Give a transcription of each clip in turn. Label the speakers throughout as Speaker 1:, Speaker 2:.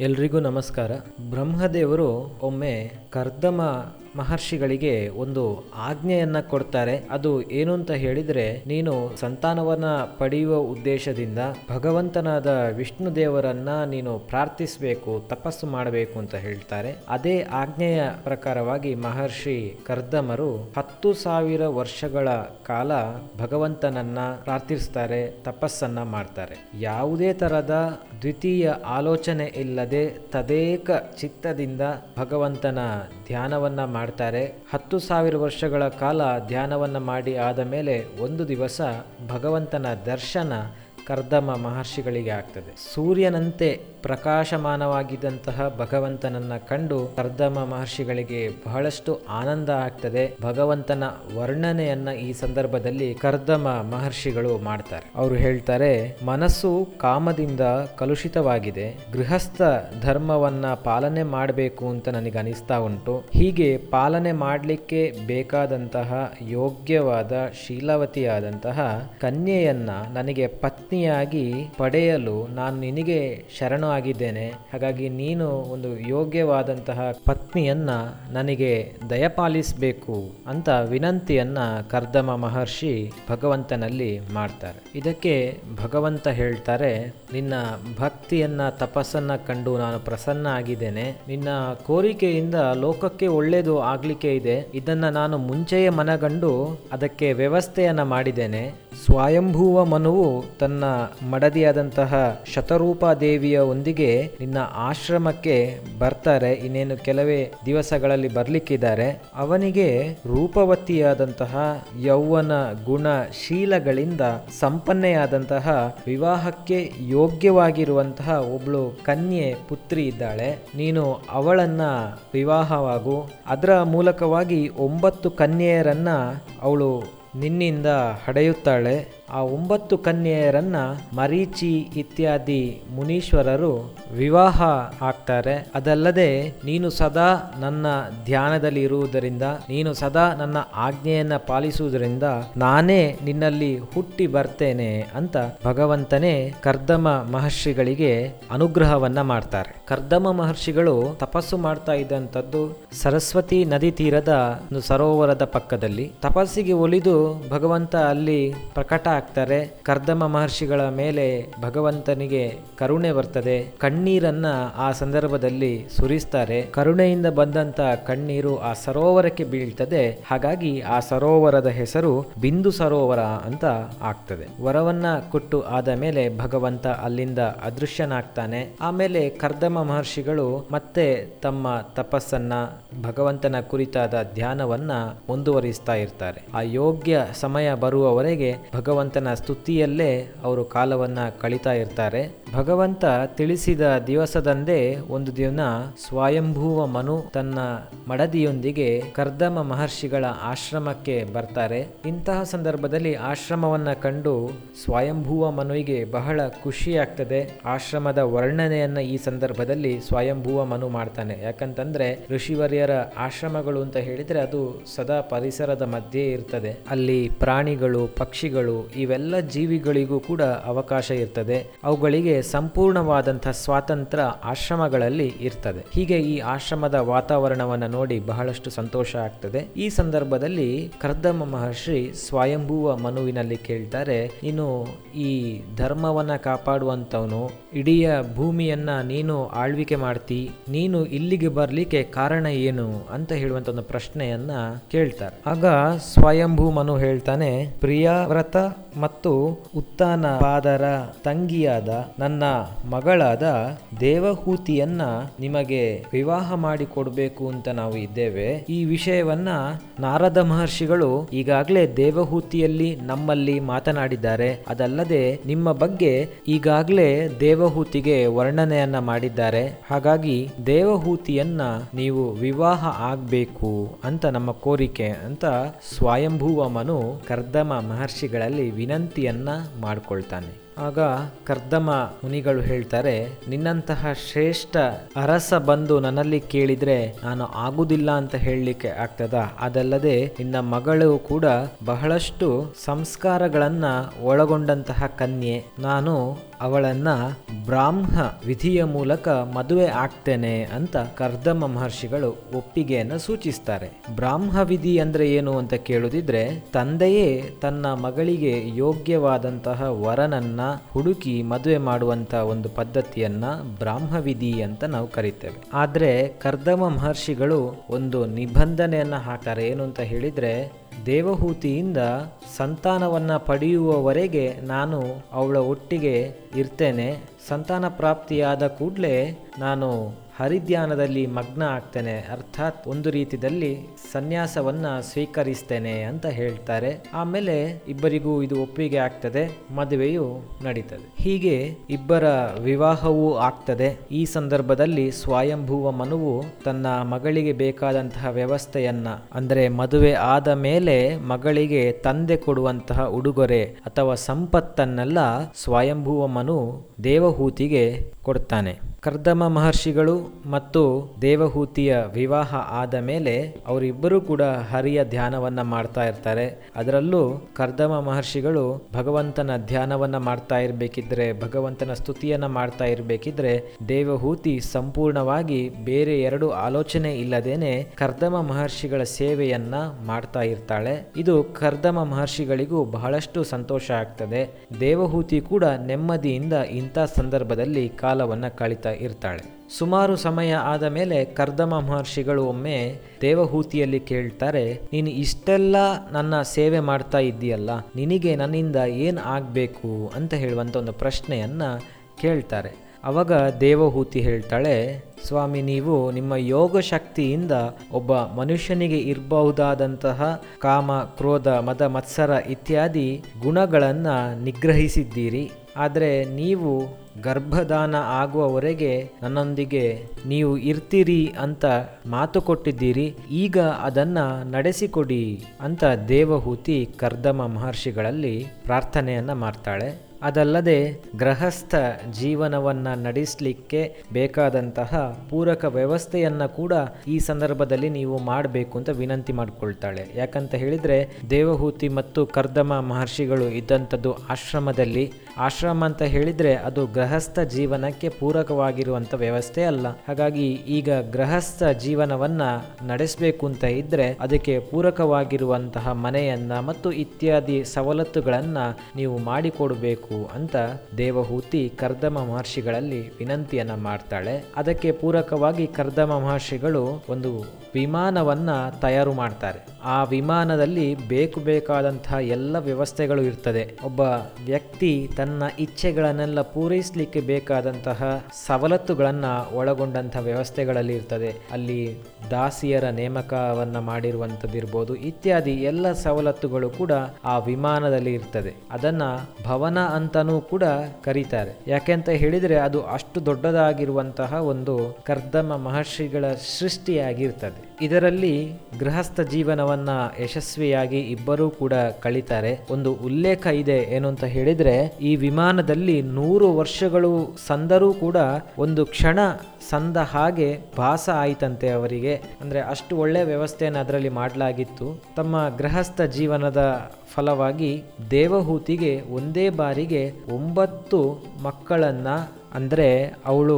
Speaker 1: ಎಲ್ರಿಗೂ ನಮಸ್ಕಾರ. ಬ್ರಹ್ಮದೇವರು ಒಮ್ಮೆ ಕರ್ದಮ ಮಹರ್ಷಿಗಳಿಗೆ ಒಂದು ಆಜ್ಞೆಯನ್ನ ಕೊಡ್ತಾರೆ. ಅದು ಏನು ಅಂತ ಹೇಳಿದ್ರೆ, ನೀನು ಸಂತಾನವನ್ನ ಪಡೆಯುವ ಉದ್ದೇಶದಿಂದ ಭಗವಂತನಾದ ವಿಷ್ಣು ದೇವರನ್ನ ನೀನು ಪ್ರಾರ್ಥಿಸಬೇಕು, ತಪಸ್ಸು ಮಾಡಬೇಕು ಅಂತ ಹೇಳ್ತಾರೆ. ಅದೇ ಆಜ್ಞೆಯ ಪ್ರಕಾರವಾಗಿ ಮಹರ್ಷಿ ಕರ್ದಮರು ಹತ್ತು ಸಾವಿರ ವರ್ಷಗಳ ಕಾಲ ಭಗವಂತನನ್ನ ಪ್ರಾರ್ಥಿಸ್ತಾರೆ, ತಪಸ್ಸನ್ನ ಮಾಡ್ತಾರೆ. ಯಾವುದೇ ತರದ ದ್ವಿತೀಯ ಆಲೋಚನೆ ಇಲ್ಲದೆ ತದೇಕ ಚಿತ್ತದಿಂದ ಭಗವಂತನ ಧ್ಯಾನವನ್ನ ಮಾಡ್ತಾರೆ. ಹತ್ತು ಸಾವಿರ ವರ್ಷಗಳ ಕಾಲ ಧ್ಯಾನವನ್ನ ಮಾಡಿ ಆದ ಮೇಲೆ ಒಂದು ದಿವಸ ಭಗವಂತನ ದರ್ಶನ ಕರ್ದಮ ಮಹರ್ಷಿಗಳಿಗೆ ಆಗ್ತದೆ. ಸೂರ್ಯನಂತೆ ಪ್ರಕಾಶಮಾನವಾಗಿದ್ದಂತಹ ಭಗವಂತನನ್ನ ಕಂಡು ಕರ್ದಮ ಮಹರ್ಷಿಗಳಿಗೆ ಬಹಳಷ್ಟು ಆನಂದ ಆಗ್ತದೆ. ಭಗವಂತನ ವರ್ಣನೆಯನ್ನ ಈ ಸಂದರ್ಭದಲ್ಲಿ ಕರ್ದಮ ಮಹರ್ಷಿಗಳು ಮಾಡ್ತಾರೆ. ಅವರು ಹೇಳ್ತಾರೆ, ಮನಸ್ಸು ಕಾಮದಿಂದ ಕಲುಷಿತವಾಗಿದೆ. ಗೃಹಸ್ಥ ಧರ್ಮವನ್ನ ಪಾಲನೆ ಮಾಡಬೇಕು ಅಂತ ನನಗೆ ಅನಿಸ್ತಾ ಉಂಟು. ಹೀಗೆ ಪಾಲನೆ ಮಾಡಲಿಕ್ಕೆ ಬೇಕಾದಂತಹ ಯೋಗ್ಯವಾದ ಶೀಲವತಿಯಾದಂತಹ ಕನ್ಯೆಯನ್ನ ನನಗೆ ಪತ್ನಿಯಾಗಿ ಪಡೆಯಲು ನಾನು ನಿನಗೆ ಶರಣು ಆಗಿದ್ದೇನೆ ಹಾಗಾಗಿ ನೀನು ಒಂದು ಯೋಗ್ಯವಾದಂತಹ ಪತ್ನಿಯನ್ನು ನನಗೆ ದಯಪಾಲಿಸಬೇಕು ಅಂತ ವಿನಂತಿಯನ್ನು ಕರ್ದಮ ಮಹರ್ಷಿ ಭಗವಂತನಲ್ಲಿ ಮಾಡ್ತಾರೆ. ಇದಕ್ಕೆ ಭಗವಂತ ಹೇಳ್ತಾರೆ, ನಿನ್ನ ಭಕ್ತಿಯನ್ನು, ತಪಸ್ಸನ್ನು ಕಂಡು ನಾನು ಪ್ರಸನ್ನ ಆಗಿದ್ದೇನೆ. ನಿನ್ನ ಕೋರಿಕೆಯಿಂದ ಲೋಕಕ್ಕೆ ಒಳ್ಳೆಯದು ಆಗಲಿಕ್ಕೆ ಇದೆ. ಇದನ್ನು ನಾನು ಮುಂಚೆಯೇ ಮನಗಂಡು ಅದಕ್ಕೆ ವ್ಯವಸ್ಥೆಯನ್ನು ಮಾಡಿದ್ದೇನೆ. ಸ್ವಯಂಭೂವ ಮನುವು ತನ್ನ ಮಡದಿಯಾದಂತಹ ಶತರೂಪ ದೇವಿಯ ಒಂದಿಗೆ ನಿನ್ನ ಆಶ್ರಮಕ್ಕೆ ಬರ್ತಾರೆ. ಇನ್ನೇನು ಕೆಲವೇ ದಿವಸಗಳಲ್ಲಿ ಬರ್ಲಿಕ್ಕಿದ್ದಾರೆ. ಅವನಿಗೆ ರೂಪವತಿಯಾದಂತಹ ಯೌವನ ಗುಣ ಶೀಲಗಳಿಂದ ಸಂಪನ್ನೆಯಾದಂತಹ ವಿವಾಹಕ್ಕೆ ಯೋಗ್ಯವಾಗಿರುವಂತಹ ಒಬ್ಳು ಕನ್ಯೆ ಪುತ್ರಿ ಇದ್ದಾಳೆ. ನೀನು ಅವಳನ್ನ ವಿವಾಹವಾಗು. ಅದರ ಮೂಲಕವಾಗಿ ಒಂಬತ್ತು ಕನ್ಯೆಯರನ್ನ ಅವಳು ನಿನ್ನಿಂದ ಹಡೆಯುತ್ತಾಳೆ. ಆ ಒಂಬತ್ತು ಕನ್ಯೆಯರನ್ನ ಮರೀಚಿ ಇತ್ಯಾದಿ ಮುನೀಶ್ವರರು ವಿವಾಹ ಆಗ್ತಾರೆ. ಅದಲ್ಲದೆ ನೀನು ಸದಾ ನನ್ನ ಧ್ಯಾನದಲ್ಲಿ ಇರುವುದರಿಂದ, ನೀನು ಸದಾ ನನ್ನ ಆಜ್ಞೆಯನ್ನ ಪಾಲಿಸುವುದರಿಂದ ನಾನೇ ನಿನ್ನಲ್ಲಿ ಹುಟ್ಟಿ ಬರ್ತೇನೆ ಅಂತ ಭಗವಂತನೇ ಕರ್ದಮ ಮಹರ್ಷಿಗಳಿಗೆ ಅನುಗ್ರಹವನ್ನ ಮಾಡ್ತಾರೆ. ಕರ್ದಮ ಮಹರ್ಷಿಗಳು ತಪಸ್ಸು ಮಾಡ್ತಾ ಇದ್ದಂಥದ್ದು ಸರಸ್ವತಿ ನದಿ ತೀರದ ಸರೋವರದ ಪಕ್ಕದಲ್ಲಿ. ತಪಸ್ಸಿಗೆ ಒಲಿದು ಭಗವಂತ ಅಲ್ಲಿ ಪ್ರಕಟ ಆಗ್ತಾರೆ. ಕರ್ದಮ ಮಹರ್ಷಿಗಳ ಮೇಲೆ ಭಗವಂತನಿಗೆ ಕರುಣೆ ಬರ್ತದೆ. ಕಣ್ಣೀರನ್ನ ಆ ಸಂದರ್ಭದಲ್ಲಿ ಸುರಿಸ್ತಾರೆ. ಕರುಣೆಯಿಂದ ಬಂದಂತ ಕಣ್ಣೀರು ಆ ಸರೋವರಕ್ಕೆ ಬೀಳ್ತದೆ. ಹಾಗಾಗಿ ಆ ಸರೋವರದ ಹೆಸರು ಬಿಂದು ಸರೋವರ ಅಂತ ಆಗ್ತದೆ. ವರವನ್ನ ಕೊಟ್ಟು ಆದ ಮೇಲೆ ಭಗವಂತ ಅಲ್ಲಿಂದ ಅದೃಶ್ಯನಾಗ್ತಾನೆ. ಆಮೇಲೆ ಕರ್ದಮ ಮಹರ್ಷಿಗಳು ಮತ್ತೆ ತಮ್ಮ ತಪಸ್ಸನ್ನ, ಭಗವಂತನ ಕುರಿತಾದ ಧ್ಯಾನವನ್ನ ಮುಂದುವರಿಸ್ತಾ ಇರ್ತಾರೆ. ಆ ಯೋಗ್ಯ ಸಮಯ ಬರುವವರೆಗೆ ಭಗವಂತನ ಸ್ತುತಿಯಲ್ಲೇ ಅವರು ಕಾಲವನ್ನ ಕಳೀತಾ ಇರ್ತಾರೆ. ಭಗವಂತ ತಿಳಿಸಿದ ದಿವಸದಂದೇ ಒಂದು ದಿನ ಸ್ವಯಂಭೂವ ಮನು ತನ್ನ ಮಡದಿಯೊಂದಿಗೆ ಕರ್ದಮ ಮಹರ್ಷಿಗಳ ಆಶ್ರಮಕ್ಕೆ ಬರ್ತಾರೆ. ಇಂತಹ ಸಂದರ್ಭದಲ್ಲಿ ಆಶ್ರಮವನ್ನ ಕಂಡು ಸ್ವಯಂಭೂವ ಮನುವಿಗೆ ಬಹಳ ಖುಷಿಯಾಗ್ತದೆ. ಆಶ್ರಮದ ವರ್ಣನೆಯನ್ನ ಈ ಸಂದರ್ಭದಲ್ಲಿ ಸ್ವಯಂಭೂವ ಮನು ಮಾಡ್ತಾನೆ. ಯಾಕಂತಂದ್ರೆ ಋಷಿವರ್ಯರ ಆಶ್ರಮಗಳು ಅಂತ ಹೇಳಿದ್ರೆ ಅದು ಸದಾ ಪರಿಸರದ ಮಧ್ಯೆ ಇರ್ತದೆ. ಅಲ್ಲಿ ಪ್ರಾಣಿಗಳು, ಪಕ್ಷಿಗಳು ಇವೆಲ್ಲ ಜೀವಿಗಳಿಗೂ ಕೂಡ ಅವಕಾಶ ಇರ್ತದೆ. ಅವುಗಳಿಗೆ ಸಂಪೂರ್ಣವಾದಂಥ ಸ್ವಾತಂತ್ರ್ಯ ಆಶ್ರಮಗಳಲ್ಲಿ ಇರ್ತದೆ. ಹೀಗೆ ಈ ಆಶ್ರಮದ ವಾತಾವರಣವನ್ನು ನೋಡಿ ಬಹಳಷ್ಟು ಸಂತೋಷ ಆಗ್ತದೆ. ಈ ಸಂದರ್ಭದಲ್ಲಿ ಕರ್ದಮ್ಮ ಮಹರ್ಷಿ ಸ್ವಯಂಭೂವ ಮನುವಿನಲ್ಲಿ ಕೇಳ್ತಾರೆ, ನೀನು ಈ ಧರ್ಮವನ್ನ ಕಾಪಾಡುವಂತವನು ಇಡೀ ಭೂಮಿಯನ್ನ ನೀನು ಆಳ್ವಿಕೆ ಮಾಡ್ತಿ, ನೀನು ಇಲ್ಲಿಗೆ ಬರಲಿಕ್ಕೆ ಕಾರಣ ಏನು? ಅಂತ ಹೇಳುವಂತ ಒಂದು ಪ್ರಶ್ನೆಯನ್ನ ಕೇಳ್ತಾರೆ. ಆಗ ಸ್ವಯಂಭೂ ಮನು ಹೇಳ್ತಾನೆ, ಪ್ರಿಯವ್ರತ ಮತ್ತು ಉತ್ತಾನ ಪಾದರ ತಂಗಿಯಾದ ನನ್ನ ಮಗಳಾದ ದೇವಹೂತಿಯನ್ನ ನಿಮಗೆ ವಿವಾಹ ಮಾಡಿ ಕೊಡಬೇಕು ಅಂತ ನಾವು ಇದ್ದೇವೆ. ಈ ವಿಷಯವನ್ನ ನಾರದ ಮಹರ್ಷಿಗಳು ಈಗಾಗಲೇ ದೇವಹೂತಿಯಲ್ಲಿ ನಮ್ಮಲ್ಲಿ ಮಾತನಾಡಿದ್ದಾರೆ. ಅದಲ್ಲದೆ ನಿಮ್ಮ ಬಗ್ಗೆ ಈಗಾಗಲೇ ದೇವಹೂತಿಗೆ ವರ್ಣನೆಯನ್ನ ಮಾಡಿದ್ದಾರೆ. ಹಾಗಾಗಿ ದೇವಹೂತಿಯನ್ನ ನೀವು ವಿವಾಹ ಆಗ್ಬೇಕು ಅಂತ ನಮ್ಮ ಕೋರಿಕೆ ಅಂತ ಸ್ವಯಂಭೂವ ಮನು ಕರ್ದಮ ಮಹರ್ಷಿಗಳಲ್ಲಿ ವಿನಂತಿಯನ್ನ ಮಾಡಿಕೊಳ್ತಾನೆ. ಆಗ ಕರ್ದಮ ಮುನಿಗಳು ಹೇಳ್ತಾರೆ, ನಿನ್ನಂತಹ ಶ್ರೇಷ್ಠ ಅರಸ ಬಂದು ನನ್ನಲ್ಲಿ ಕೇಳಿದ್ರೆ ನಾನು ಆಗುದಿಲ್ಲ ಅಂತ ಹೇಳಲಿಕ್ಕೆ ಆಗ್ತದ? ಅದಲ್ಲದೆ ನಿನ್ನ ಮಗಳು ಕೂಡ ಬಹಳಷ್ಟು ಸಂಸ್ಕಾರಗಳನ್ನ ಒಳಗೊಂಡಂತಹ ಕನ್ಯೆ. ನಾನು ಅವಳನ್ನ ಬ್ರಾಹ್ಮ ವಿಧಿಯ ಮೂಲಕ ಮದುವೆ ಆಗ್ತೇನೆ ಅಂತ ಕರ್ದಮ ಮಹರ್ಷಿಗಳು ಒಪ್ಪಿಗೆಯನ್ನು ಸೂಚಿಸ್ತಾರೆ. ಬ್ರಾಹ್ಮ ವಿಧಿ ಅಂದ್ರೆ ಏನು ಅಂತ ಕೇಳುದಿದ್ರೆ, ತಂದೆಯೇ ತನ್ನ ಮಗಳಿಗೆ ಯೋಗ್ಯವಾದಂತಹ ವರನನ್ನ ಹುಡುಕಿ ಮದುವೆ ಮಾಡುವಂತ ಒಂದು ಪದ್ಧತಿಯನ್ನ ಬ್ರಾಹ್ಮ ವಿಧಿ ಅಂತ ನಾವು ಕರಿತೇವೆ. ಆದ್ರೆ ಕರ್ದಮ ಮಹರ್ಷಿಗಳು ಒಂದು ನಿಬಂಧನೆಯನ್ನ ಹಾಕ್ತಾರೆ. ಏನು ಅಂತ ಹೇಳಿದ್ರೆ ದೇವಹೂತಿಯಿಂದ ಸಂತಾನವನ್ನ ಪಡೆಯುವವರೆಗೆ ನಾನು ಅವಳ ಒಟ್ಟಿಗೆ ಇರ್ತೇನೆ. ಸಂತಾನ ಪ್ರಾಪ್ತಿಯಾದ ಕೂಡಲೇ ನಾನು ಹರಿಧ್ಯಾನದಲ್ಲಿ ಮಗ್ನ ಆಗ್ತೇನೆ, ಅರ್ಥಾತ್ ಒಂದು ರೀತಿಯಲ್ಲಿ ಸನ್ಯಾಸವನ್ನ ಸ್ವೀಕರಿಸ್ತೇನೆ ಅಂತ ಹೇಳ್ತಾರೆ. ಆಮೇಲೆ ಇಬ್ಬರಿಗೂ ಇದು ಒಪ್ಪಿಗೆ ಆಗ್ತದೆ, ಮದುವೆಯು ನಡೀತದೆ. ಹೀಗೆ ಇಬ್ಬರ ವಿವಾಹವೂ ಆಗ್ತದೆ. ಈ ಸಂದರ್ಭದಲ್ಲಿ ಸ್ವಯಂಭೂವ ಮನುವು ತನ್ನ ಮಗಳಿಗೆ ಬೇಕಾದಂತಹ ವ್ಯವಸ್ಥೆಯನ್ನ, ಅಂದರೆ ಮದುವೆ ಆದ ಮೇಲೆ ಮಗಳಿಗೆ ತಂದೆ ಕೊಡುವಂತಹ ಉಡುಗೊರೆ ಅಥವಾ ಸಂಪತ್ತನ್ನೆಲ್ಲ ಸ್ವಯಂಭೂವ ಮನು ದೇವಹೂತಿಗೆ ಕೊಡ್ತಾನೆ. ಕರ್ದಮ ಮಹರ್ಷಿಗಳು ಮತ್ತು ದೇವಹೂತಿಯ ವಿವಾಹ ಆದ ಮೇಲೆ ಅವರಿಬ್ಬರೂ ಕೂಡ ಹರಿಯ ಧ್ಯಾನವನ್ನ ಮಾಡ್ತಾ ಇರ್ತಾರೆ. ಅದರಲ್ಲೂ ಕರ್ದಮ ಮಹರ್ಷಿಗಳು ಭಗವಂತನ ಧ್ಯಾನವನ್ನ ಮಾಡ್ತಾ ಇರಬೇಕಿದ್ರೆ, ಭಗವಂತನ ಸ್ತುತಿಯನ್ನ ಮಾಡ್ತಾ ಇರಬೇಕಿದ್ರೆ ದೇವಹೂತಿ ಸಂಪೂರ್ಣವಾಗಿ ಬೇರೆ ಎರಡು ಆಲೋಚನೆ ಇಲ್ಲದೇನೆ ಕರ್ದಮ ಮಹರ್ಷಿಗಳ ಸೇವೆಯನ್ನ ಮಾಡ್ತಾ ಇರ್ತಾಳೆ. ಇದು ಕರ್ದಮ ಮಹರ್ಷಿಗಳಿಗೂ ಬಹಳಷ್ಟು ಸಂತೋಷ ಆಗ್ತದೆ. ದೇವಹೂತಿ ಕೂಡ ನೆಮ್ಮದಿಯಿಂದ ಇಂಥ ಸಂದರ್ಭದಲ್ಲಿ ಕಾಲವನ್ನ ಕಳಿತಾ ಇರ್ತಾಳೆ. ಸುಮಾರು ಸಮಯ ಆದ ಮೇಲೆ ಕರ್ದಮ ಮಹರ್ಷಿಗಳು ಒಮ್ಮೆ ದೇವಹೂತಿಯಲ್ಲಿ ಕೇಳ್ತಾರೆ, ನೀನು ಇಷ್ಟೆಲ್ಲ ನನ್ನ ಸೇವೆ ಮಾಡ್ತಾ ಇದ್ದೀಯಲ್ಲ, ನಿನಗೆ ನನ್ನಿಂದ ಏನು ಆಗಬೇಕು ಅಂತ ಹೇಳುವಂಥ ಒಂದು ಪ್ರಶ್ನೆಯನ್ನ ಕೇಳ್ತಾರೆ. ಅವಾಗ ದೇವಹೂತಿ ಹೇಳ್ತಾಳೆ, ಸ್ವಾಮಿ ನೀವು ನಿಮ್ಮ ಯೋಗ ಶಕ್ತಿಯಿಂದ ಒಬ್ಬ ಮನುಷ್ಯನಿಗೆ ಇರಬಹುದಾದಂತಹ ಕಾಮ, ಕ್ರೋಧ, ಮದ, ಮತ್ಸರ ಇತ್ಯಾದಿ ಗುಣಗಳನ್ನು ನಿಗ್ರಹಿಸಿದ್ದೀರಿ. ಆದರೆ ನೀವು ಗರ್ಭದಾನ ಆಗುವವರೆಗೆ ನನ್ನೊಂದಿಗೆ ನೀವು ಇರ್ತೀರಿ ಅಂತ ಮಾತು ಕೊಟ್ಟಿದ್ದೀರಿ, ಈಗ ಅದನ್ನ ನಡೆಸಿಕೊಡಿ ಅಂತ ದೇವಹೂತಿ ಕರ್ದಮ ಮಹರ್ಷಿಗಳಲ್ಲಿ ಪ್ರಾರ್ಥನೆಯನ್ನ ಮಾಡ್ತಾಳೆ. ಅದಲ್ಲದೆ ಗೃಹಸ್ಥ ಜೀವನವನ್ನ ನಡೆಸಲಿಕ್ಕೆ ಬೇಕಾದಂತಹ ಪೂರಕ ವ್ಯವಸ್ಥೆಯನ್ನ ಕೂಡ ಈ ಸಂದರ್ಭದಲ್ಲಿ ನೀವು ಮಾಡಬೇಕು ಅಂತ ವಿನಂತಿ ಮಾಡಿಕೊಳ್ತಾಳೆ. ಯಾಕಂತ ಹೇಳಿದ್ರೆ ದೇವಹೂತಿ ಮತ್ತು ಕರ್ದಮ ಮಹರ್ಷಿಗಳು ಇದ್ದಂಥದ್ದು ಆಶ್ರಮದಲ್ಲಿ. ಆಶ್ರಮ ಅಂತ ಹೇಳಿದ್ರೆ ಅದು ಗೃಹಸ್ಥ ಜೀವನಕ್ಕೆ ಪೂರಕವಾಗಿರುವಂತ ವ್ಯವಸ್ಥೆ ಅಲ್ಲ. ಹಾಗಾಗಿ ಈಗ ಗೃಹಸ್ಥ ಜೀವನವನ್ನ ನಡೆಸಬೇಕು ಅಂತ ಇದ್ದರೆ ಅದಕ್ಕೆ ಪೂರಕವಾಗಿರುವಂತಹ ಮನೆಯನ್ನ ಮತ್ತು ಇತ್ಯಾದಿ ಸವಲತ್ತುಗಳನ್ನ ನೀವು ಮಾಡಿಕೊಡಬೇಕು ಅಂತ ದೇವಹೂತಿ ಕರ್ದಮ ಮಹರ್ಷಿಗಳಲ್ಲಿ ವಿನಂತಿಯನ್ನ ಮಾಡ್ತಾಳೆ. ಅದಕ್ಕೆ ಪೂರಕವಾಗಿ ಕರ್ದಮ ಮಹರ್ಷಿಗಳು ಒಂದು ವಿಮಾನವನ್ನ ತಯಾರು ಮಾಡ್ತಾರೆ. ಆ ವಿಮಾನದಲ್ಲಿ ಬೇಕು ಬೇಕಾದಂತಹ ಎಲ್ಲ ವ್ಯವಸ್ಥೆಗಳು ಇರ್ತದೆ. ಒಬ್ಬ ವ್ಯಕ್ತಿ ತನ್ನ ಇಚ್ಛೆಗಳನ್ನೆಲ್ಲ ಪೂರೈಸಲಿಕ್ಕೆ ಬೇಕಾದಂತಹ ಸವಲತ್ತುಗಳನ್ನ ಒಳಗೊಂಡಂತಹ ವ್ಯವಸ್ಥೆಗಳಲ್ಲಿ ಇರ್ತದೆ. ಅಲ್ಲಿ ದಾಸಿಯರ ನೇಮಕವನ್ನ ಮಾಡಿರುವಂಥದ್ದಿರ್ಬೋದು, ಇತ್ಯಾದಿ ಎಲ್ಲ ಸವಲತ್ತುಗಳು ಕೂಡ ಆ ವಿಮಾನದಲ್ಲಿ ಇರ್ತದೆ. ಅದನ್ನ ಭವನ ಅಂತಾನೂ ಕೂಡ ಕರೀತಾರೆ. ಯಾಕೆಂತ ಹೇಳಿದ್ರೆ ಅದು ಅಷ್ಟು ದೊಡ್ಡದಾಗಿರುವಂತಹ ಒಂದು ಕರ್ದಮ ಮಹರ್ಷಿಗಳ ಸೃಷ್ಟಿಯಾಗಿರ್ತದೆ. ಇದರಲ್ಲಿ ಗೃಹಸ್ಥ ಜೀವನವನ್ನ ಯಶಸ್ವಿಯಾಗಿ ಇಬ್ಬರೂ ಕೂಡ ಕಳೀತಾರೆ. ಒಂದು ಉಲ್ಲೇಖ ಇದೆ ಏನು ಅಂತ ಹೇಳಿದ್ರೆ, ಈ ವಿಮಾನದಲ್ಲಿ ನೂರು ವರ್ಷಗಳು ಸಂದರೂ ಕೂಡ ಒಂದು ಕ್ಷಣ ಸಂದ ಹಾಗೆ ಭಾಸ ಆಯಿತಂತೆ ಅವರಿಗೆ. ಅಂದರೆ ಅಷ್ಟು ಒಳ್ಳೆಯ ವ್ಯವಸ್ಥೆಯನ್ನು ಅದರಲ್ಲಿ ಮಾಡಲಾಗಿತ್ತು. ತಮ್ಮ ಗೃಹಸ್ಥ ಜೀವನದ ಫಲವಾಗಿ ದೇವಹೂತಿಗೆ ಒಂದೇ ಬಾರಿಗೆ ಒಂಬತ್ತು ಮಕ್ಕಳನ್ನು, ಅಂದರೆ ಅವಳು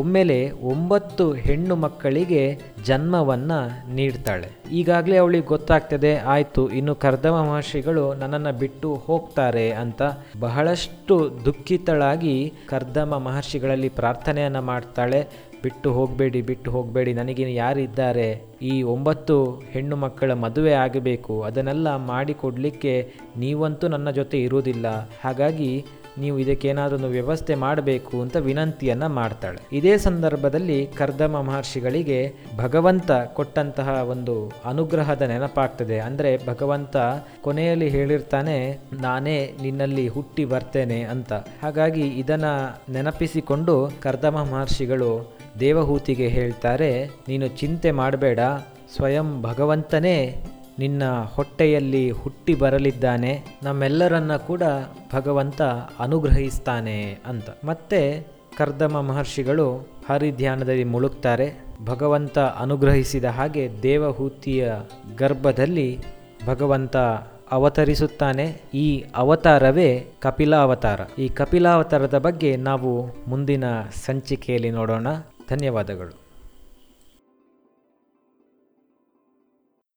Speaker 1: ಒಮ್ಮೆಲೆ ಒಂಬತ್ತು ಹೆಣ್ಣು ಮಕ್ಕಳಿಗೆ ಜನ್ಮವನ್ನು ನೀಡ್ತಾಳೆ. ಈಗಾಗಲೇ ಅವಳಿಗೆ ಗೊತ್ತಾಗ್ತದೆ, ಆಯಿತು, ಇನ್ನು ಕರ್ದಮ ಮಹರ್ಷಿಗಳು ನನ್ನನ್ನು ಬಿಟ್ಟು ಹೋಗ್ತಾರೆ ಅಂತ ಬಹಳಷ್ಟು ದುಃಖಿತಳಾಗಿ ಕರ್ದಮ ಮಹರ್ಷಿಗಳಲ್ಲಿ ಪ್ರಾರ್ಥನೆಯನ್ನು ಮಾಡ್ತಾಳೆ. ಬಿಟ್ಟು ಹೋಗಬೇಡಿ ಬಿಟ್ಟು ಹೋಗಬೇಡಿ. ನನಗಿನ್ನು ಯಾರಿದ್ದಾರೆ? ಈ ಒಂಬತ್ತು ಹೆಣ್ಣು ಮಕ್ಕಳ ಮದುವೆ ಆಗಬೇಕು. ಅದನ್ನೆಲ್ಲ ಮಾಡಿಕೊಡಲಿಕ್ಕೆ ನೀವಂತೂ ನನ್ನ ಜೊತೆ ಇರುವುದಿಲ್ಲ. ಹಾಗಾಗಿ ನೀವು ಇದಕ್ಕೇನಾದರೂ ವ್ಯವಸ್ಥೆ ಮಾಡಬೇಕು ಅಂತ ವಿನಂತಿಯನ್ನ ಮಾಡ್ತಾಳೆ. ಇದೇ ಸಂದರ್ಭದಲ್ಲಿ ಕರ್ದಮ ಮಹರ್ಷಿಗಳಿಗೆ ಭಗವಂತ ಕೊಟ್ಟಂತಹ ಒಂದು ಅನುಗ್ರಹದ ನೆನಪಾಗ್ತದೆ. ಅಂದ್ರೆ ಭಗವಂತ ಕೊನೆಯಲ್ಲಿ ಹೇಳಿರ್ತಾನೆ, ನಾನೇ ನಿನ್ನಲ್ಲಿ ಹುಟ್ಟಿ ಬರ್ತೇನೆ ಅಂತ. ಹಾಗಾಗಿ ಇದನ್ನು ನೆನಪಿಸಿಕೊಂಡು ಕರ್ದಮ ಮಹರ್ಷಿಗಳು ದೇವಹೂತಿಗೆ ಹೇಳ್ತಾರೆ, ನೀನು ಚಿಂತೆ ಮಾಡಬೇಡ, ಸ್ವಯಂ ಭಗವಂತನೇ ನಿನ್ನ ಹೊಟ್ಟೆಯಲ್ಲಿ ಹುಟ್ಟಿ ಬರಲಿದ್ದಾನೆ. ನಮ್ಮೆಲ್ಲರನ್ನ ಕೂಡ ಭಗವಂತ ಅನುಗ್ರಹಿಸ್ತಾನೆ ಅಂತ. ಮತ್ತೆ ಕರ್ದಮ ಮಹರ್ಷಿಗಳು ಹರಿಧ್ಯಾನದಲ್ಲಿ ಮುಳುಗ್ತಾರೆ. ಭಗವಂತ ಅನುಗ್ರಹಿಸಿದ ಹಾಗೆ ದೇವಹೂತಿಯ ಗರ್ಭದಲ್ಲಿ ಭಗವಂತ ಅವತರಿಸುತ್ತಾನೆ. ಈ ಅವತಾರವೇ ಕಪಿಲಾವತಾರ. ಈ ಕಪಿಲಾವತಾರದ ಬಗ್ಗೆ ನಾವು ಮುಂದಿನ ಸಂಚಿಕೆಯಲ್ಲಿ ನೋಡೋಣ. ಧನ್ಯವಾದಗಳು.